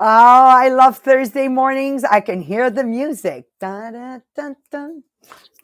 Oh, I love Thursday mornings. I can hear the music. Dun, dun, dun,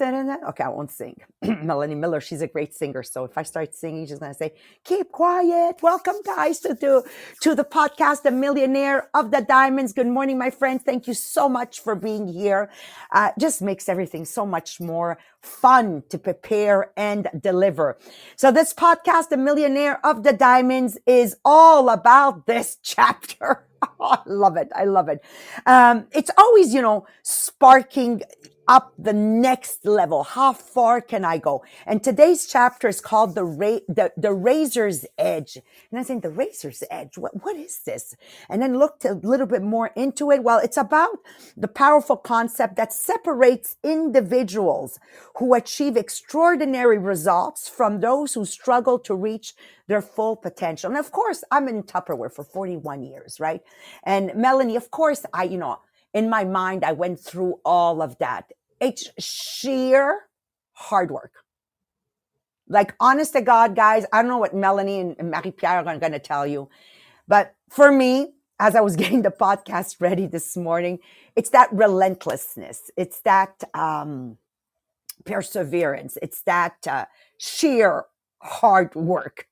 Okay, I won't sing. Melanie Miller, she's a great singer. So if I start singing, she's gonna say, "Keep quiet." Welcome, guys, to to, to the podcast, "The Millionaire of the Diamonds." Good morning, my friends. Thank you so much for being here. Uh, just makes everything so much more fun to prepare and deliver. So this podcast, "The Millionaire of the Diamonds," is all about this chapter. I love it. I love it. Um, it's always, you know, sparking up the next level. How far can I go? And today's chapter is called the ra- the, the razor's edge. And I think the razor's edge. What what is this? And then looked a little bit more into it. Well, it's about the powerful concept that separates individuals who achieve extraordinary results from those who struggle to reach their full potential. And of course, I'm in Tupperware for 41 years, right? And Melanie, of course, I, you know, in my mind, I went through all of that. It's sheer hard work. Like, honest to God, guys, I don't know what Melanie and Marie Pierre are going to tell you, but for me, as I was getting the podcast ready this morning, it's that relentlessness. It's that um, perseverance. It's that uh, sheer hard work.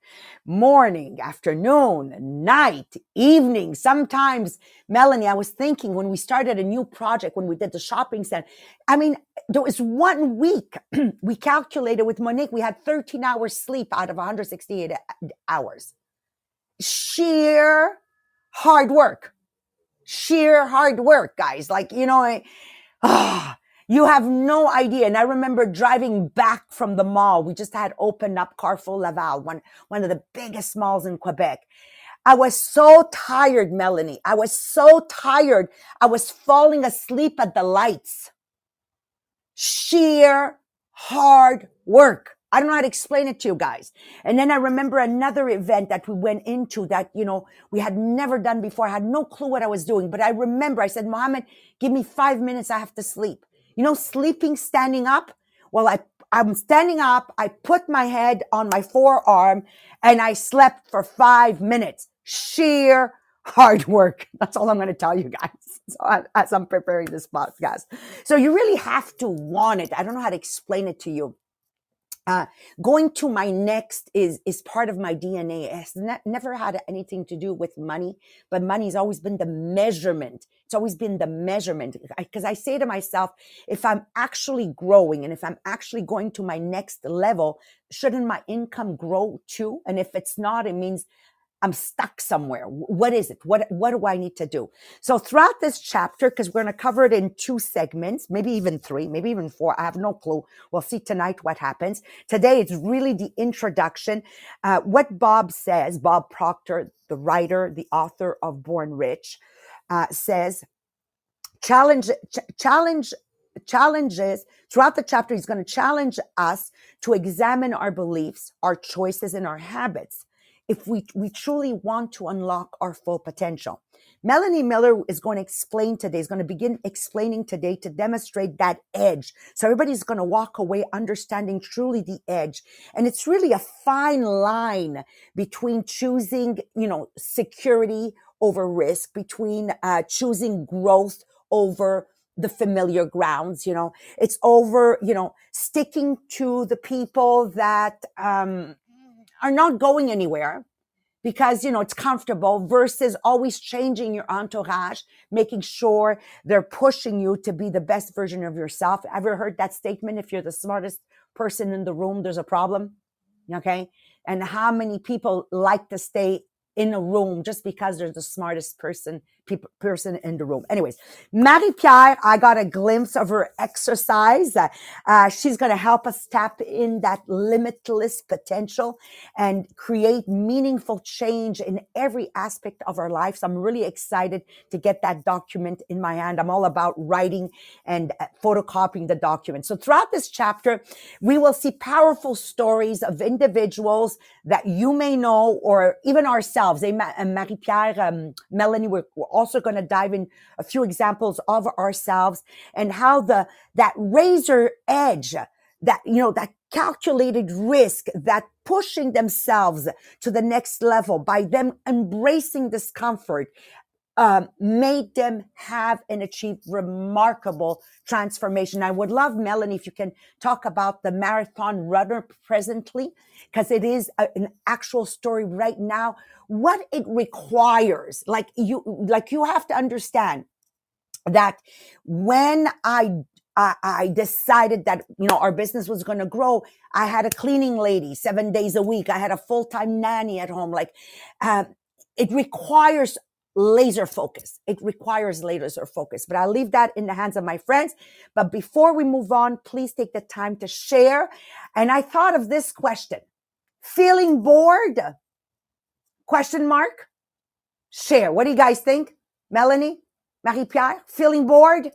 Morning, afternoon, night, evening. Sometimes, Melanie, I was thinking when we started a new project, when we did the shopping center, I mean, there was one week we calculated with Monique, we had 13 hours sleep out of 168 hours. Sheer hard work. Sheer hard work, guys. Like, you know, I, ah, you have no idea. And I remember driving back from the mall. We just had opened up Carrefour Laval, one, one of the biggest malls in Quebec. I was so tired, Melanie. I was so tired. I was falling asleep at the lights. Sheer hard work. I don't know how to explain it to you guys. And then I remember another event that we went into that, you know, we had never done before. I had no clue what I was doing, but I remember I said, Mohammed, give me five minutes. I have to sleep. You know, sleeping, standing up. Well, I, I'm standing up. I put my head on my forearm and I slept for five minutes. Sheer hard work. That's all I'm going to tell you guys. So as I'm preparing this podcast. So you really have to want it. I don't know how to explain it to you uh, going to my next is is part of my DNA. Has ne- never had anything to do with money, but money's always been the measurement. It's always been the measurement. Because I, I say to myself, if I'm actually growing and if I'm actually going to my next level, shouldn't my income grow too? And if it's not, it means I'm stuck somewhere. What is it? What, what do I need to do? So throughout this chapter, because we're going to cover it in two segments, maybe even three, maybe even four. I have no clue. We'll see tonight what happens. Today, it's really the introduction. Uh, what Bob says, Bob Proctor, the writer, the author of Born Rich, uh, says, challenge, ch- challenge, challenges throughout the chapter. He's going to challenge us to examine our beliefs, our choices, and our habits if we, we truly want to unlock our full potential. Melanie Miller is going to explain today, is going to begin explaining today to demonstrate that edge. So everybody's going to walk away understanding truly the edge. And it's really a fine line between choosing, you know, security over risk, between uh, choosing growth over the familiar grounds you know it's over you know sticking to the people that um are not going anywhere because you know it's comfortable versus always changing your entourage making sure they're pushing you to be the best version of yourself. Ever heard that statement? If you're the smartest person in the room there's a problem okay? And how many people like to stay in a room just because they're the smartest person people, person in the room. Anyways, Marie Pierre, I got a glimpse of her exercise. Uh, uh, she's going to help us tap in that limitless potential and create meaningful change in every aspect of our lives. I'm really excited to get that document in my hand. I'm all about writing and uh, photocopying the document. So throughout this chapter, we will see powerful stories of individuals that you may know or even ourselves. Marie Pierre, um, Melanie, also going to dive in a few examples of ourselves and how the, that razor edge, that, you know, that calculated risk, that pushing themselves to the next level by them embracing discomfort, um, made them have and achieve remarkable transformation. I would love, Melanie, if you can talk about the marathon runner presently, because it is a- an actual story right now. What it requires, like you, like you have to understand that when I I, decided that you know our business was going to grow. I had a cleaning lady seven days a week. I had a full time nanny at home. Like, uh, it requires laser focus. It requires laser focus. But I'll leave that in the hands of my friends. But before we move on, please take the time to share. And I thought of this question: Feeling bored? Question mark. Share. What do you guys think, Melanie? Marie Pierre, feeling bored?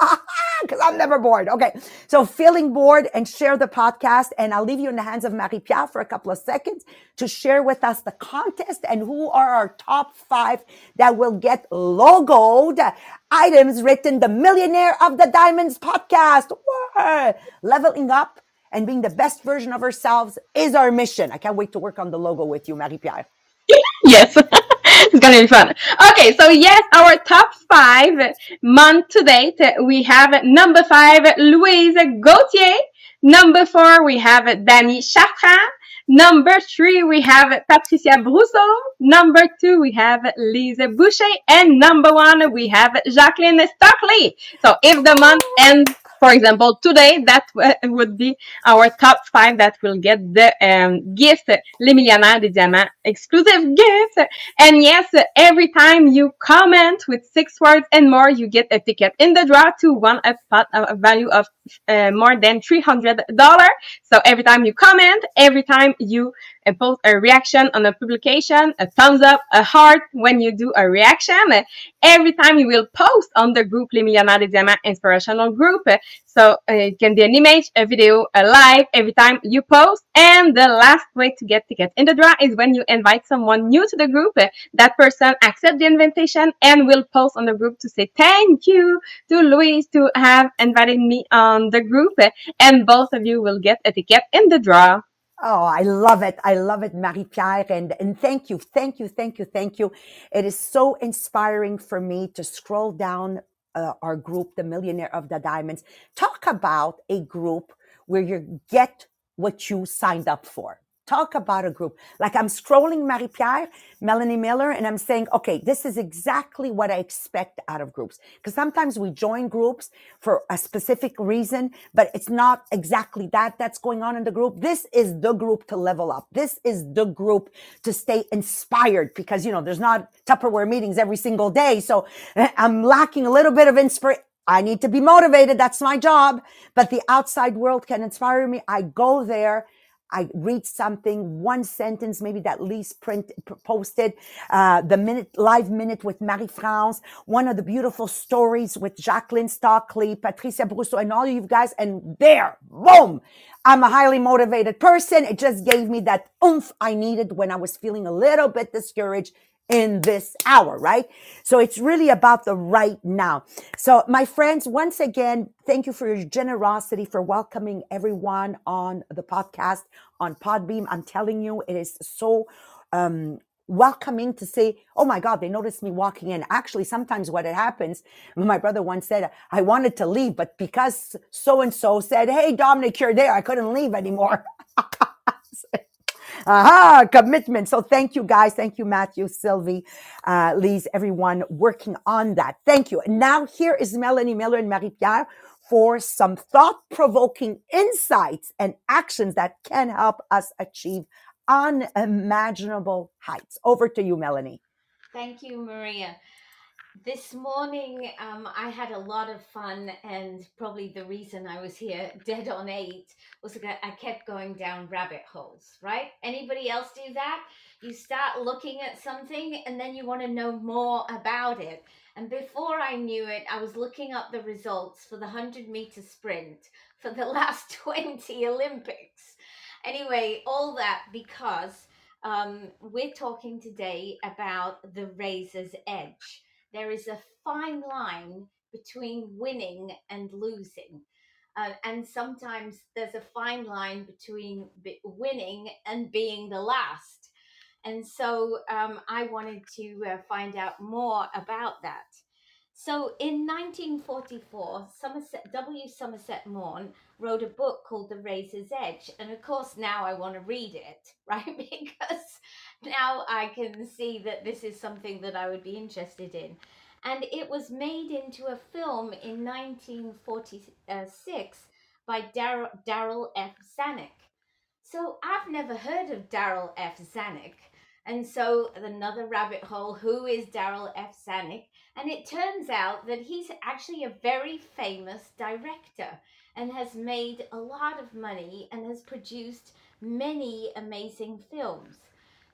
Because I'm never bored. Okay. So feeling bored and share the podcast. And I'll leave you in the hands of Marie Pierre for a couple of seconds to share with us the contest and who are our top five that will get logoed items written the Millionaire of the Diamonds podcast. Whoa. Leveling up and being the best version of ourselves is our mission. I can't wait to work on the logo with you, Marie Pierre. yes. Gonna be fun. Okay, so yes, our top five month to date, we have number five, Louise Gauthier. Number four, we have Danny Chartrand. Number three, we have Patricia Brousseau. Number two, we have Lise Boucher. And number one, we have Jacqueline Stockley. So if the month ends for example, today that would be our top five that will get the um, gift, Les Millionnaires exclusive gift. And yes, every time you comment with six words and more, you get a ticket in the draw to one a a value of uh, more than $300. So every time you comment, every time you uh, post a reaction on a publication, a thumbs up, a heart when you do a reaction, every time you will post on the group Les Millionnaires Inspirational Group, so uh, it can be an image, a video, a live every time you post. And the last way to get tickets in the draw is when you invite someone new to the group. That person accept the invitation and will post on the group to say thank you to Louise to have invited me on the group. And both of you will get a ticket in the draw. Oh, I love it. I love it, Marie Pierre. And, and thank you, thank you, thank you, thank you. It is so inspiring for me to scroll down uh, our group, the Millionaire of the Diamonds, talk about a group where you get what you signed up for. Talk about a group. Like I'm scrolling Marie Pierre, Melanie Miller, and I'm saying, okay, this is exactly what I expect out of groups. Because sometimes we join groups for a specific reason, but it's not exactly that that's going on in the group. This is the group to level up. This is the group to stay inspired because, you know, there's not Tupperware meetings every single day. So eh, I'm lacking a little bit of inspiration. I need to be motivated. That's my job. But the outside world can inspire me. I go there I read something, one sentence, maybe that Lise print posted, uh, the minute live minute with Marie France, one of the beautiful stories with Jacqueline Stockley, Patricia Brousseau, and all you guys. And there, boom, I'm a highly motivated person. It just gave me that oomph I needed when I was feeling a little bit discouraged in this hour, right? So it's really about the right now. So my friends, once again, thank you for your generosity for welcoming everyone on the podcast on Podbean. I'm telling you, it is so, um, welcoming to say, Oh my God, they noticed me walking in. Actually, sometimes what it happens, my brother once said, I wanted to leave, but because so and so said, Hey, Dominic, you're there. I couldn't leave anymore. Aha, commitment. So thank you guys. Thank you, Matthew, Sylvie, uh, Lise, everyone working on that. Thank you. And now here is Melanie Miller and Marie Pierre for some thought provoking insights and actions that can help us achieve unimaginable heights. Over to you, Melanie. Thank you, Maria. This morning, um, I had a lot of fun, and probably the reason I was here dead on eight was that I kept going down rabbit holes, right? Anybody else do that? You start looking at something and then you want to know more about it. And before I knew it, I was looking up the results for the 100 meter sprint for the last 20 Olympics. Anyway, all that because um, we're talking today about the razor's edge there is a fine line between winning and losing. Uh, and sometimes there's a fine line between winning and being the last. And so um, I wanted to uh, find out more about that. So in 1944, Somerset, W. Somerset Maugham wrote a book called The Razor's Edge. And of course, now I want to read it, right? Because now I can see that this is something that I would be interested in. And it was made into a film in 1946 by Darryl F. Zanuck. So I've never heard of Darryl F. Zanuck. And so another rabbit hole, who is Darryl F. Zanuck? And it turns out that he's actually a very famous director and has made a lot of money and has produced many amazing films.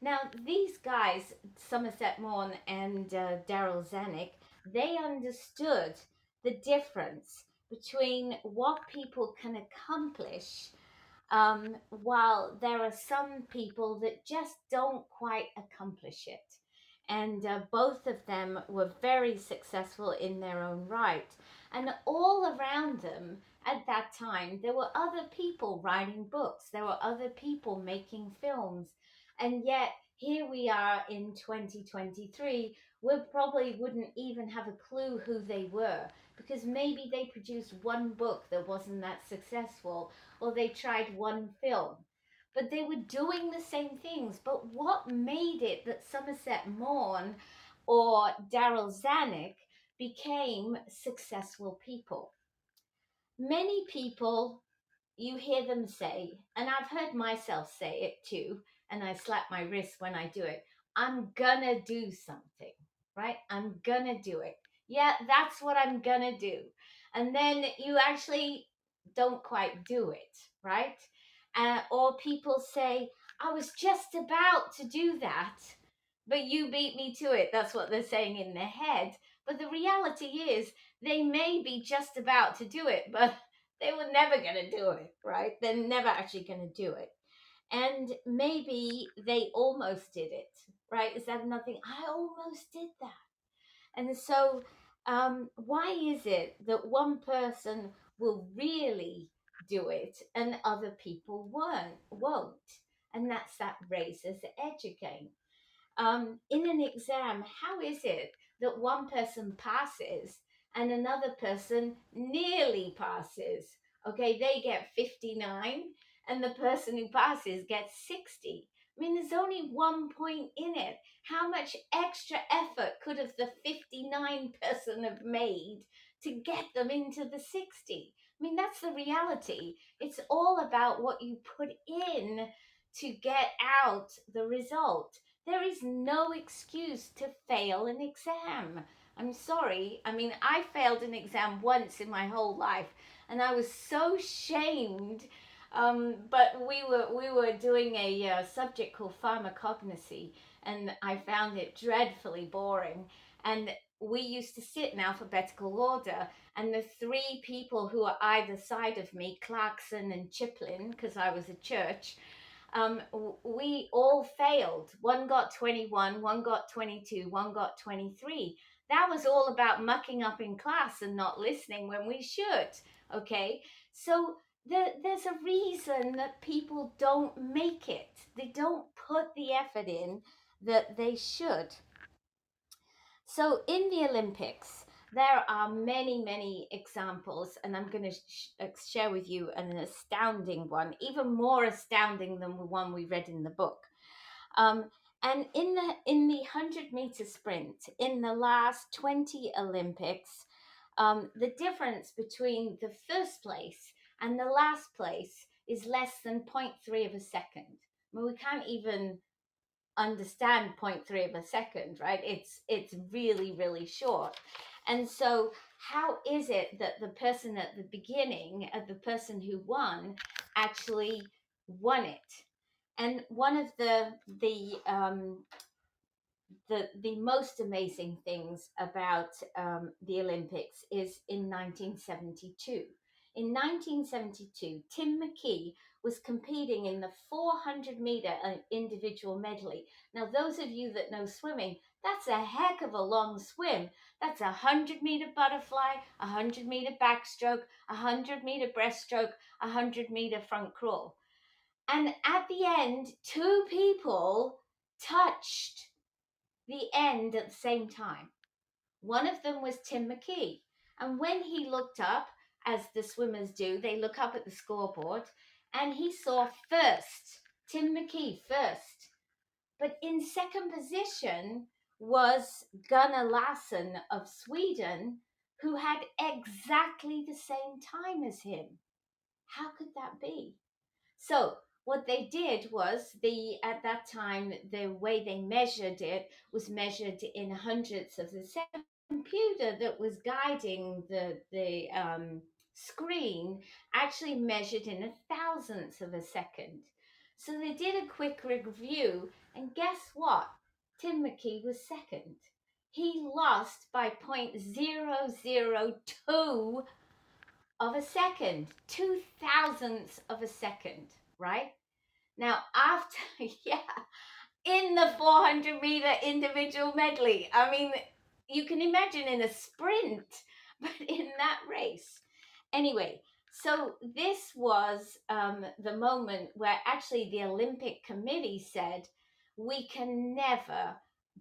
Now, these guys, Somerset Maugham and uh, Darryl Zanuck, they understood the difference between what people can accomplish um, while there are some people that just don't quite accomplish it. And uh, both of them were very successful in their own right. And all around them at that time, there were other people writing books, there were other people making films. And yet, here we are in 2023, we probably wouldn't even have a clue who they were because maybe they produced one book that wasn't that successful or they tried one film. But they were doing the same things. But what made it that Somerset Maugham or Darryl Zanuck became successful people? Many people, you hear them say, and I've heard myself say it too, and I slap my wrist when I do it I'm gonna do something, right? I'm gonna do it. Yeah, that's what I'm gonna do. And then you actually don't quite do it, right? Uh, or people say, I was just about to do that, but you beat me to it. That's what they're saying in their head. But the reality is, they may be just about to do it, but they were never going to do it, right? They're never actually going to do it. And maybe they almost did it, right? Is that nothing? I almost did that. And so, um, why is it that one person will really do it and other people won't and that's that razor's edge again um, in an exam how is it that one person passes and another person nearly passes okay they get 59 and the person who passes gets 60 I mean, there's only one point in it. How much extra effort could have the 59 person have made to get them into the 60? I mean, that's the reality. It's all about what you put in to get out the result. There is no excuse to fail an exam. I'm sorry. I mean, I failed an exam once in my whole life, and I was so shamed. Um, but we were we were doing a uh, subject called pharmacognosy, and I found it dreadfully boring. And we used to sit in alphabetical order, and the three people who are either side of me, Clarkson and Chiplin, because I was a church, um, we all failed. One got 21, one got 22, one got 23. That was all about mucking up in class and not listening when we should. Okay, so the, there's a reason that people don't make it. They don't put the effort in that they should. So in the Olympics, there are many, many examples, and I'm going to sh- uh, share with you an astounding one, even more astounding than the one we read in the book. Um, and in the in the hundred meter sprint, in the last twenty Olympics, um, the difference between the first place and the last place is less than 0.3 of a second. I mean, we can't even understand 0.3 of a second right? It's it's really really short. And so how is it that the person at the beginning of the person who won actually won it? And one of the the um the the most amazing things about um, the Olympics is in 1972. In 1972, Tim McKee was competing in the 400 meter uh, individual medley. Now, those of you that know swimming, that's a heck of a long swim. That's a 100 meter butterfly, a 100 meter backstroke, a 100 meter breaststroke, a 100 meter front crawl. And at the end, two people touched the end at the same time. One of them was Tim McKee. And when he looked up, as the swimmers do, they look up at the scoreboard and he saw first, Tim McKee first. But in second position was Gunnar Larsson of Sweden, who had exactly the same time as him. How could that be? So what they did was the at that time the way they measured it was measured in hundredths of the second computer that was guiding the the um, screen actually measured in a thousandth of a second. So they did a quick review, and guess what? Tim McKee was second. He lost by 0.002 of a second, two thousandths of a second, right? Now, after, yeah, in the 400 meter individual medley, I mean, you can imagine in a sprint, but in that race. Anyway, so this was um, the moment where actually the Olympic Committee said we can never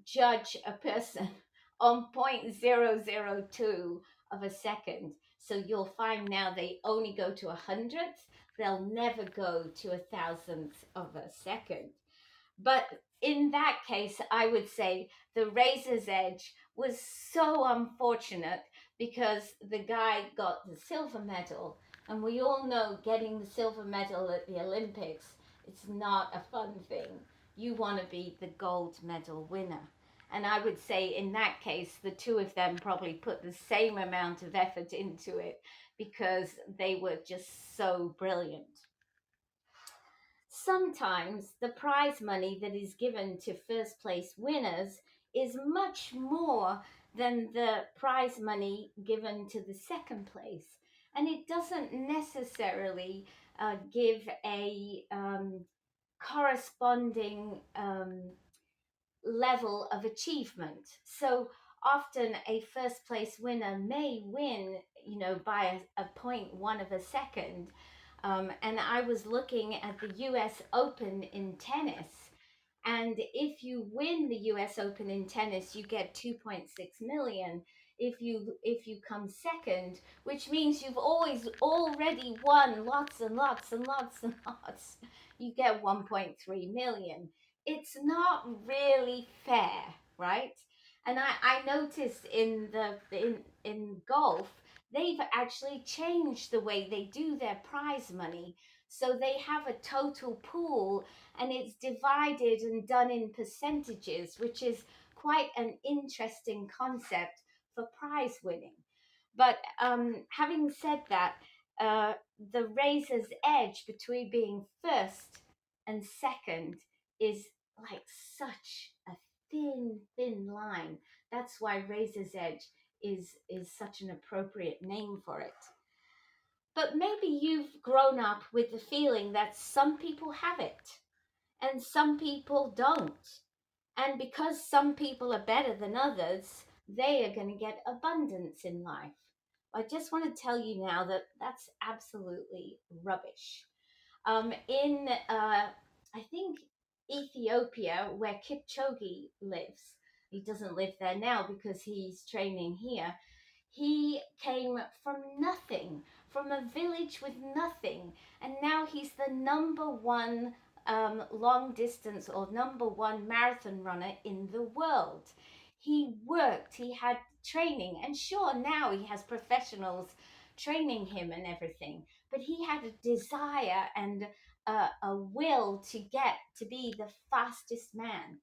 judge a person on 0.002 of a second. So you'll find now they only go to a hundredth. They'll never go to a thousandth of a second. But in that case, I would say the razor's edge was so unfortunate because the guy got the silver medal. And we all know getting the silver medal at the Olympics, it's not a fun thing. You want to be the gold medal winner. And I would say in that case, the two of them probably put the same amount of effort into it because they were just so brilliant. Sometimes the prize money that is given to first place winners is much more than the prize money given to the second place. And it doesn't necessarily uh, give a um, corresponding um, level of achievement. So often a first place winner may win, you know, by a, a point one of a second. Um, and I was looking at the US Open in tennis. And if you win the US Open in tennis, you get 2.6 million. If you if you come second, which means you've always already won lots and lots and lots and lots, you get 1.3 million it's not really fair, right? And I, I noticed in the in in golf, they've actually changed the way they do their prize money. So they have a total pool and it's divided and done in percentages, which is quite an interesting concept for prize winning. But um, having said that, uh, the razor's edge between being first and second is like such a thin, thin line. That's why Razor's Edge is is such an appropriate name for it. But maybe you've grown up with the feeling that some people have it and some people don't. And because some people are better than others, they are going to get abundance in life. I just want to tell you now that that's absolutely rubbish. Um, in, uh, I think Ethiopia, where Kipchoge lives. He doesn't live there now because he's training here. He came from nothing, from a village with nothing, and now he's the number one um, long distance or number one marathon runner in the world. He worked, he had training, and sure, now he has professionals training him and everything, but he had a desire and a, a will to get to be the fastest man.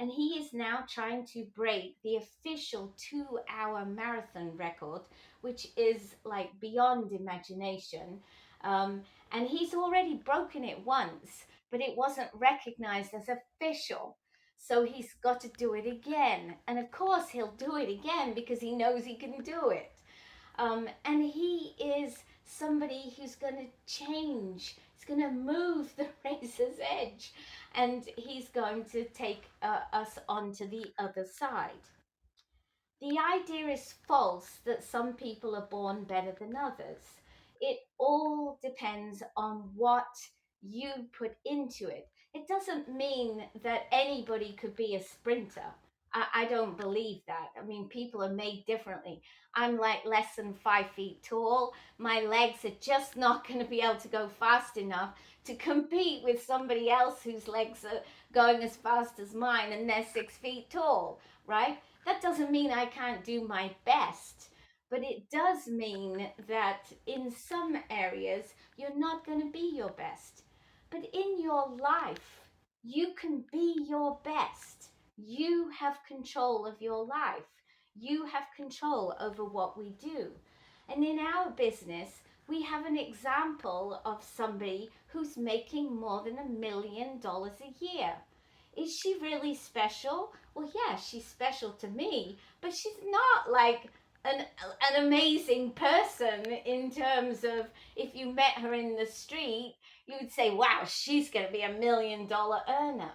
And he is now trying to break the official two hour marathon record, which is like beyond imagination. Um, and he's already broken it once, but it wasn't recognized as official. So he's got to do it again. And of course, he'll do it again because he knows he can do it. Um, and he is somebody who's going to change he's going to move the razor's edge and he's going to take uh, us onto the other side. The idea is false that some people are born better than others. It all depends on what you put into it. it doesn't mean that anybody could be a sprinter. I, I don't believe that. I mean, people are made differently. I'm like less than five feet tall. My legs are just not going to be able to go fast enough to compete with somebody else whose legs are going as fast as mine and they're six feet tall, right? That doesn't mean I can't do my best, but it does mean that in some areas you're not going to be your best. But in your life, you can be your best. You have control of your life. You have control over what we do. And in our business, we have an example of somebody who's making more than a million dollars a year. Is she really special? Well, yeah, she's special to me, but she's not like an, an amazing person in terms of if you met her in the street, you would say, wow, she's going to be a million dollar earner.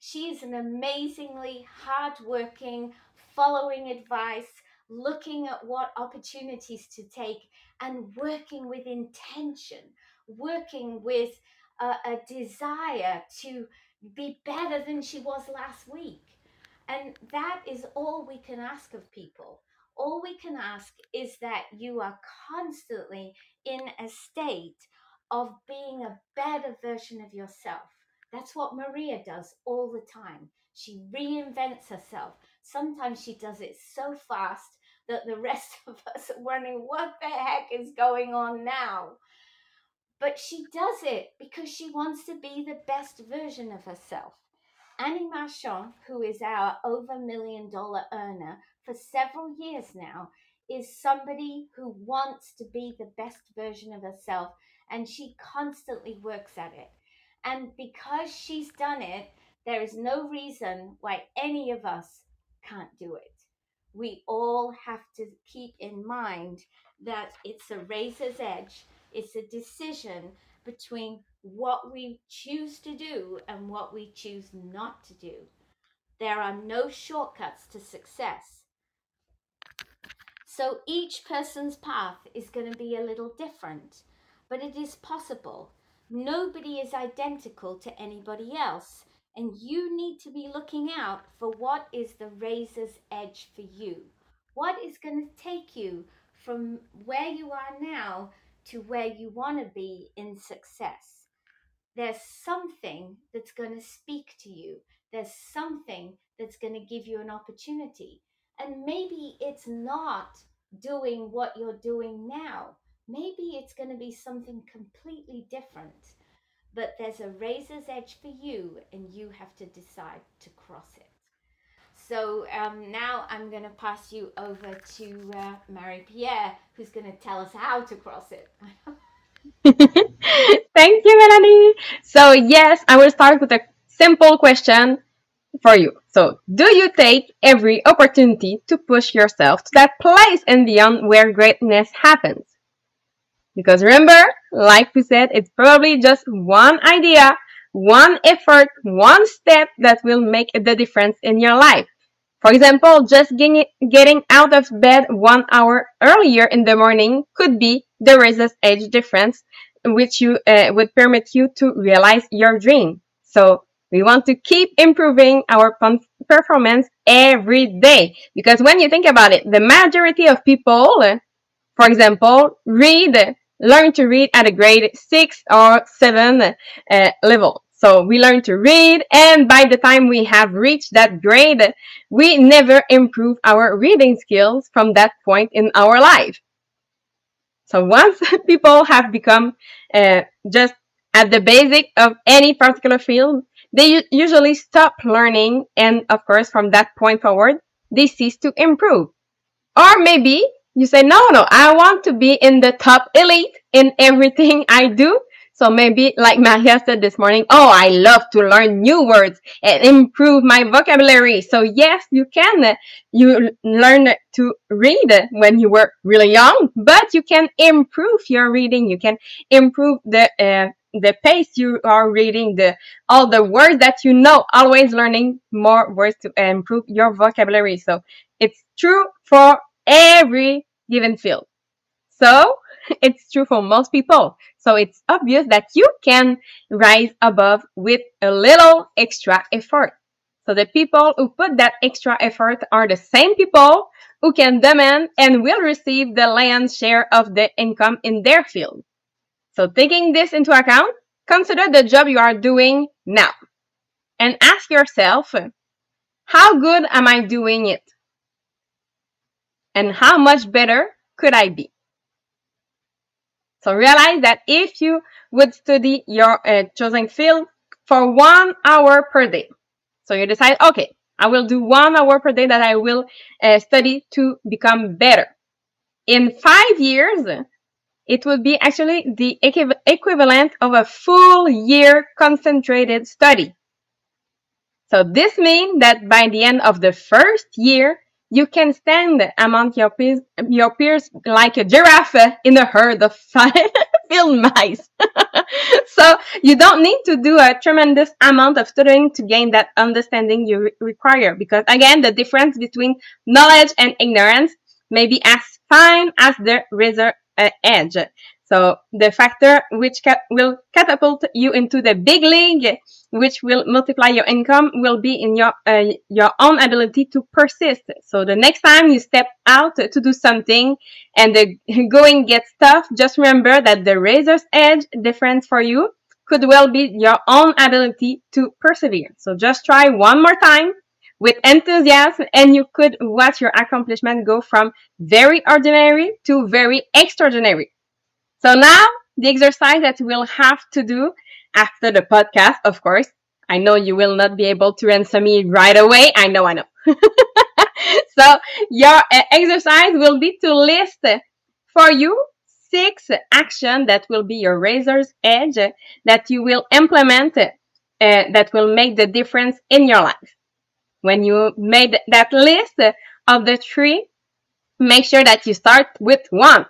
She is an amazingly hardworking, following advice, looking at what opportunities to take, and working with intention, working with a, a desire to be better than she was last week. And that is all we can ask of people. All we can ask is that you are constantly in a state of being a better version of yourself. That's what Maria does all the time. She reinvents herself. Sometimes she does it so fast that the rest of us are wondering what the heck is going on now. But she does it because she wants to be the best version of herself. Annie Marchand, who is our over million dollar earner for several years now, is somebody who wants to be the best version of herself and she constantly works at it. And because she's done it, there is no reason why any of us can't do it. We all have to keep in mind that it's a razor's edge, it's a decision between what we choose to do and what we choose not to do. There are no shortcuts to success. So each person's path is going to be a little different but it is possible. Nobody is identical to anybody else, and you need to be looking out for what is the razor's edge for you. What is going to take you from where you are now to where you want to be in success? There's something that's going to speak to you. There's something that's going to give you an opportunity. And maybe it's not doing what you're doing now maybe it's going to be something completely different. But there's a razor's edge for you, and you have to decide to cross it. So um, now I'm going to pass you over to uh, Marie Pierre, who's going to tell us how to cross it. Thank you, Melanie. So, yes, I will start with a simple question for you. So, do you take every opportunity to push yourself to that place and beyond where greatness happens? Because remember, like we said, it's probably just one idea, one effort, one step that will make the difference in your life. For example, just getting out of bed one hour earlier in the morning could be the razor's edge difference, which you uh, would permit you to realize your dream. So we want to keep improving our performance every day because when you think about it, the majority of people, for example, read learn to read at a grade six or seven uh, level. So we learn to read and by the time we have reached that grade, we never improve our reading skills from that point in our life. So once people have become uh, just at the basic of any particular field, they usually stop learning and of course from that point forward, they cease to improve. Or maybe you say, no, no, I want to be in the top elite in everything I do. So maybe like Maria said this morning, oh, I love to learn new words and improve my vocabulary. So yes, you can. You learn to read when you were really young, but you can improve your reading. You can improve the, uh, the pace you are reading, the, all the words that you know, always learning more words to improve your vocabulary. So it's true for every given field. So it's true for most people. So it's obvious that you can rise above with a little extra effort. So the people who put that extra effort are the same people who can demand and will receive the lion's share of the income in their field. So taking this into account, consider the job you are doing now and ask yourself, how good am I doing it? And how much better could I be? So realize that if you would study your uh, chosen field for one hour per day, so you decide, okay, I will do one hour per day that I will uh, study to become better. In five years, it would be actually the equi- equivalent of a full year concentrated study. So this means that by the end of the first year, you can stand among your peers, your peers like a giraffe in a herd of field mice. so you don't need to do a tremendous amount of studying to gain that understanding you re- require. Because again, the difference between knowledge and ignorance may be as fine as the razor uh, edge. So the factor which ca- will catapult you into the big league, which will multiply your income, will be in your uh, your own ability to persist. So the next time you step out to do something and the going gets tough, just remember that the razor's edge difference for you could well be your own ability to persevere. So just try one more time with enthusiasm and you could watch your accomplishment go from very ordinary to very extraordinary. So now the exercise that we'll have to do after the podcast, of course. I know you will not be able to answer me right away. I know, I know. so your uh, exercise will be to list for you six action that will be your razor's edge that you will implement uh, that will make the difference in your life. When you made that list of the three, make sure that you start with one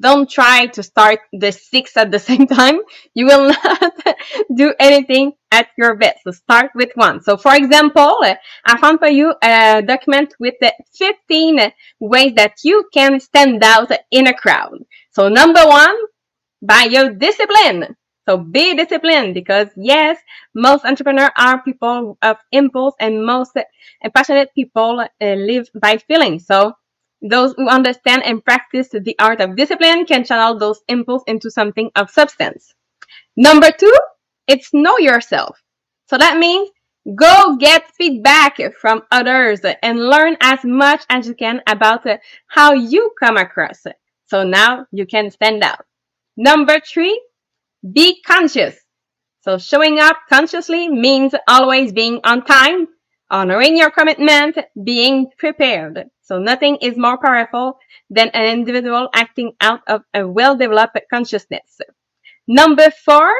don't try to start the six at the same time. You will not do anything at your best. So start with one. So for example, I found for you a document with 15 ways that you can stand out in a crowd. So number one, by your discipline. So be disciplined because yes, most entrepreneurs are people of impulse and most passionate people uh, live by feeling. So those who understand and practice the art of discipline can channel those impulses into something of substance. Number two, it's know yourself. So that means go get feedback from others and learn as much as you can about how you come across. So now you can stand out. Number three, be conscious. So showing up consciously means always being on time, honoring your commitment, being prepared. So nothing is more powerful than an individual acting out of a well-developed consciousness. Number four,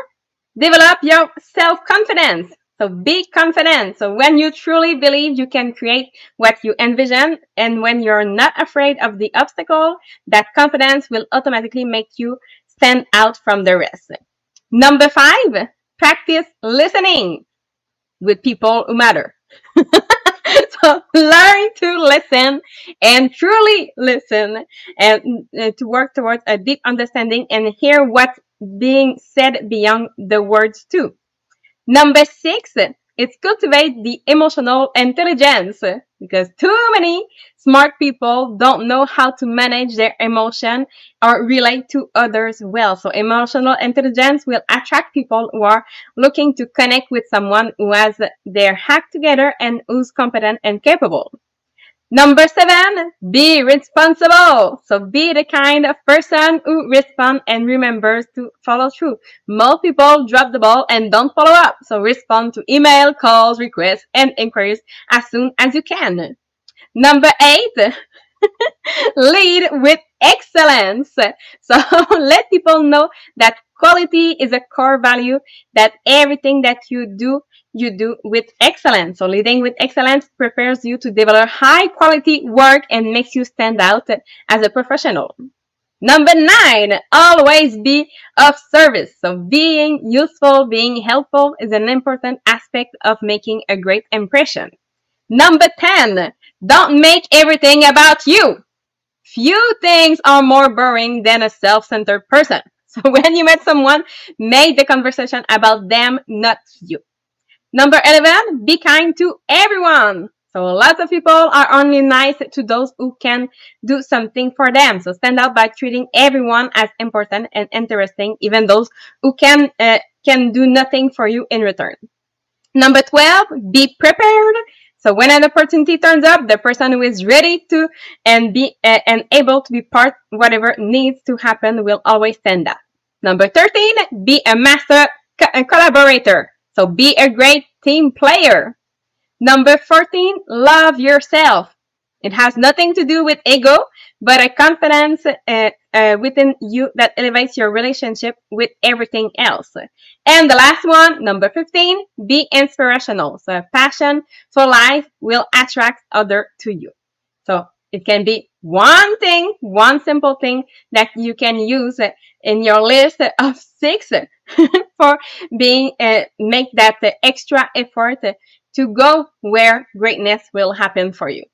develop your self-confidence. So be confident. So when you truly believe you can create what you envision and when you're not afraid of the obstacle, that confidence will automatically make you stand out from the rest. Number five, practice listening with people who matter. learn to listen and truly listen and uh, to work towards a deep understanding and hear what's being said beyond the words too. Number six, it's cultivate the emotional intelligence because too many smart people don't know how to manage their emotion or relate to others well. So emotional intelligence will attract people who are looking to connect with someone who has their act together and who's competent and capable. Number seven, be responsible. So be the kind of person who responds and remembers to follow through. Most people drop the ball and don't follow up. So respond to email, calls, requests, and inquiries as soon as you can. Number eight, lead with excellence. So let people know that quality is a core value that everything that you do you do with excellence. So leading with excellence prepares you to develop high quality work and makes you stand out as a professional. Number nine, always be of service. So being useful, being helpful is an important aspect of making a great impression. Number 10, don't make everything about you. Few things are more boring than a self-centered person. So when you met someone, make the conversation about them, not you. Number 11, be kind to everyone. So lots of people are only nice to those who can do something for them. So stand out by treating everyone as important and interesting, even those who can uh, can do nothing for you in return. Number 12, be prepared. So when an opportunity turns up, the person who is ready to and be uh, and able to be part whatever needs to happen will always stand up. Number 13, be a master co- collaborator. So be a great team player. Number 14, love yourself. It has nothing to do with ego, but a confidence uh, uh, within you that elevates your relationship with everything else. And the last one, number 15, be inspirational. So passion for life will attract other to you. So it can be one thing, one simple thing that you can use in your list of six for being, uh, make that extra effort to go where greatness will happen for you.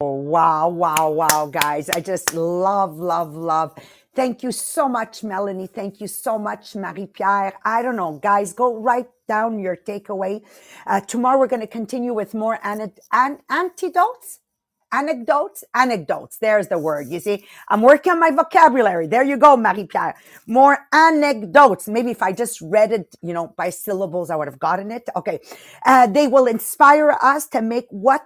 Oh, wow, wow, wow, guys. I just love, love, love. Thank you so much, Melanie. Thank you so much, Marie Pierre. I don't know, guys, go write down your takeaway. Uh, tomorrow we're going to continue with more an- an- antidotes. Anecdotes, anecdotes. There's the word. You see, I'm working on my vocabulary. There you go, Marie Pierre. More anecdotes. Maybe if I just read it, you know, by syllables, I would have gotten it. Okay. Uh, they will inspire us to make what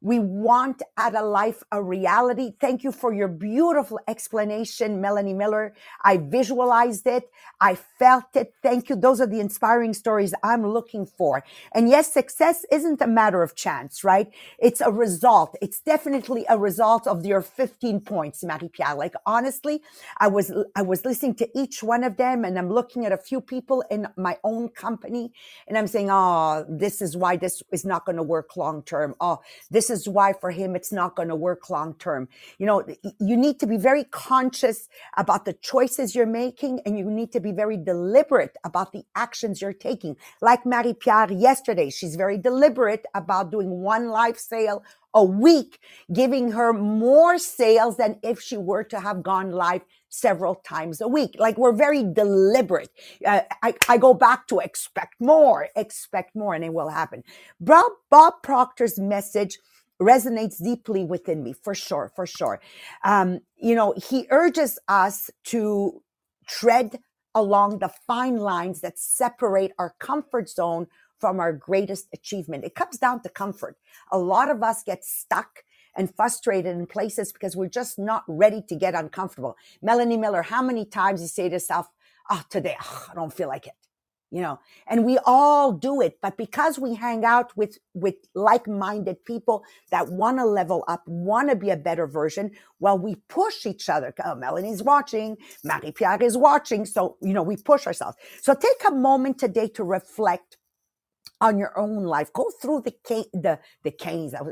we want out of life a reality. Thank you for your beautiful explanation, Melanie Miller. I visualized it. I felt it. Thank you. Those are the inspiring stories I'm looking for. And yes, success isn't a matter of chance, right? It's a result. It's definitely a result of your 15 points, Marie-Pierre. Like honestly, I was, I was listening to each one of them and I'm looking at a few people in my own company and I'm saying, oh, this is why this is not going to work long term. Oh, this is why for him it's not going to work long term. You know, you need to be very conscious about the choices you're making and you need to be very deliberate about the actions you're taking. Like Marie Pierre yesterday, she's very deliberate about doing one live sale a week, giving her more sales than if she were to have gone live several times a week. Like we're very deliberate. Uh, I, I go back to expect more, expect more, and it will happen. Bob, Bob Proctor's message resonates deeply within me for sure, for sure. Um, you know, he urges us to tread along the fine lines that separate our comfort zone from our greatest achievement. It comes down to comfort. A lot of us get stuck and frustrated in places because we're just not ready to get uncomfortable. Melanie Miller, how many times you say to yourself, oh, today, oh, I don't feel like it you know and we all do it but because we hang out with with like-minded people that want to level up want to be a better version well we push each other oh, melanie's watching marie pierre is watching so you know we push ourselves so take a moment today to reflect on your own life. Go through the the the canes, uh,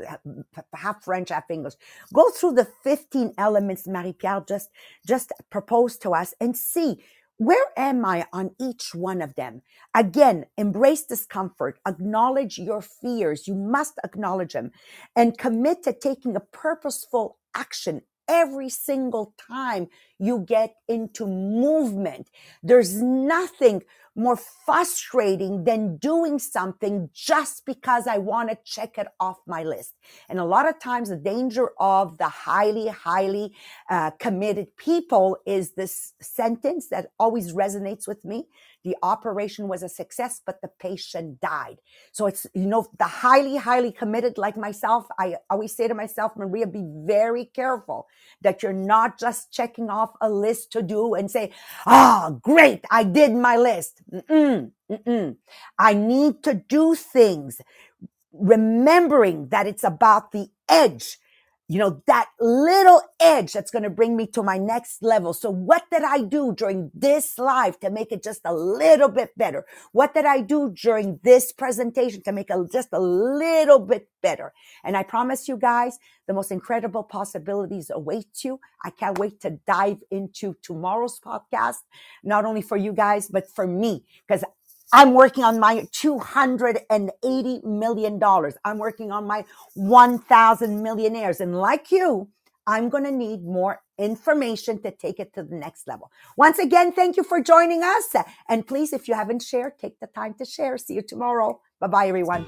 half French, half English. Go through the 15 elements Marie Pierre just just proposed to us and see where am I on each one of them? Again, embrace discomfort, acknowledge your fears. You must acknowledge them and commit to taking a purposeful action every single time you get into movement. There's nothing more frustrating than doing something just because I want to check it off my list. And a lot of times, the danger of the highly, highly uh, committed people is this sentence that always resonates with me. The operation was a success, but the patient died. So it's, you know, the highly, highly committed like myself. I always say to myself, Maria, be very careful that you're not just checking off a list to do and say, ah, oh, great, I did my list. Mm-mm, mm-mm. I need to do things remembering that it's about the edge you know, that little edge that's going to bring me to my next level. So what did I do during this live to make it just a little bit better? What did I do during this presentation to make it just a little bit better? And I promise you guys, the most incredible possibilities await you. I can't wait to dive into tomorrow's podcast, not only for you guys, but for me, because I'm working on my $280 million. I'm working on my 1,000 millionaires. And like you, I'm going to need more information to take it to the next level. Once again, thank you for joining us. And please, if you haven't shared, take the time to share. See you tomorrow. Bye bye, everyone.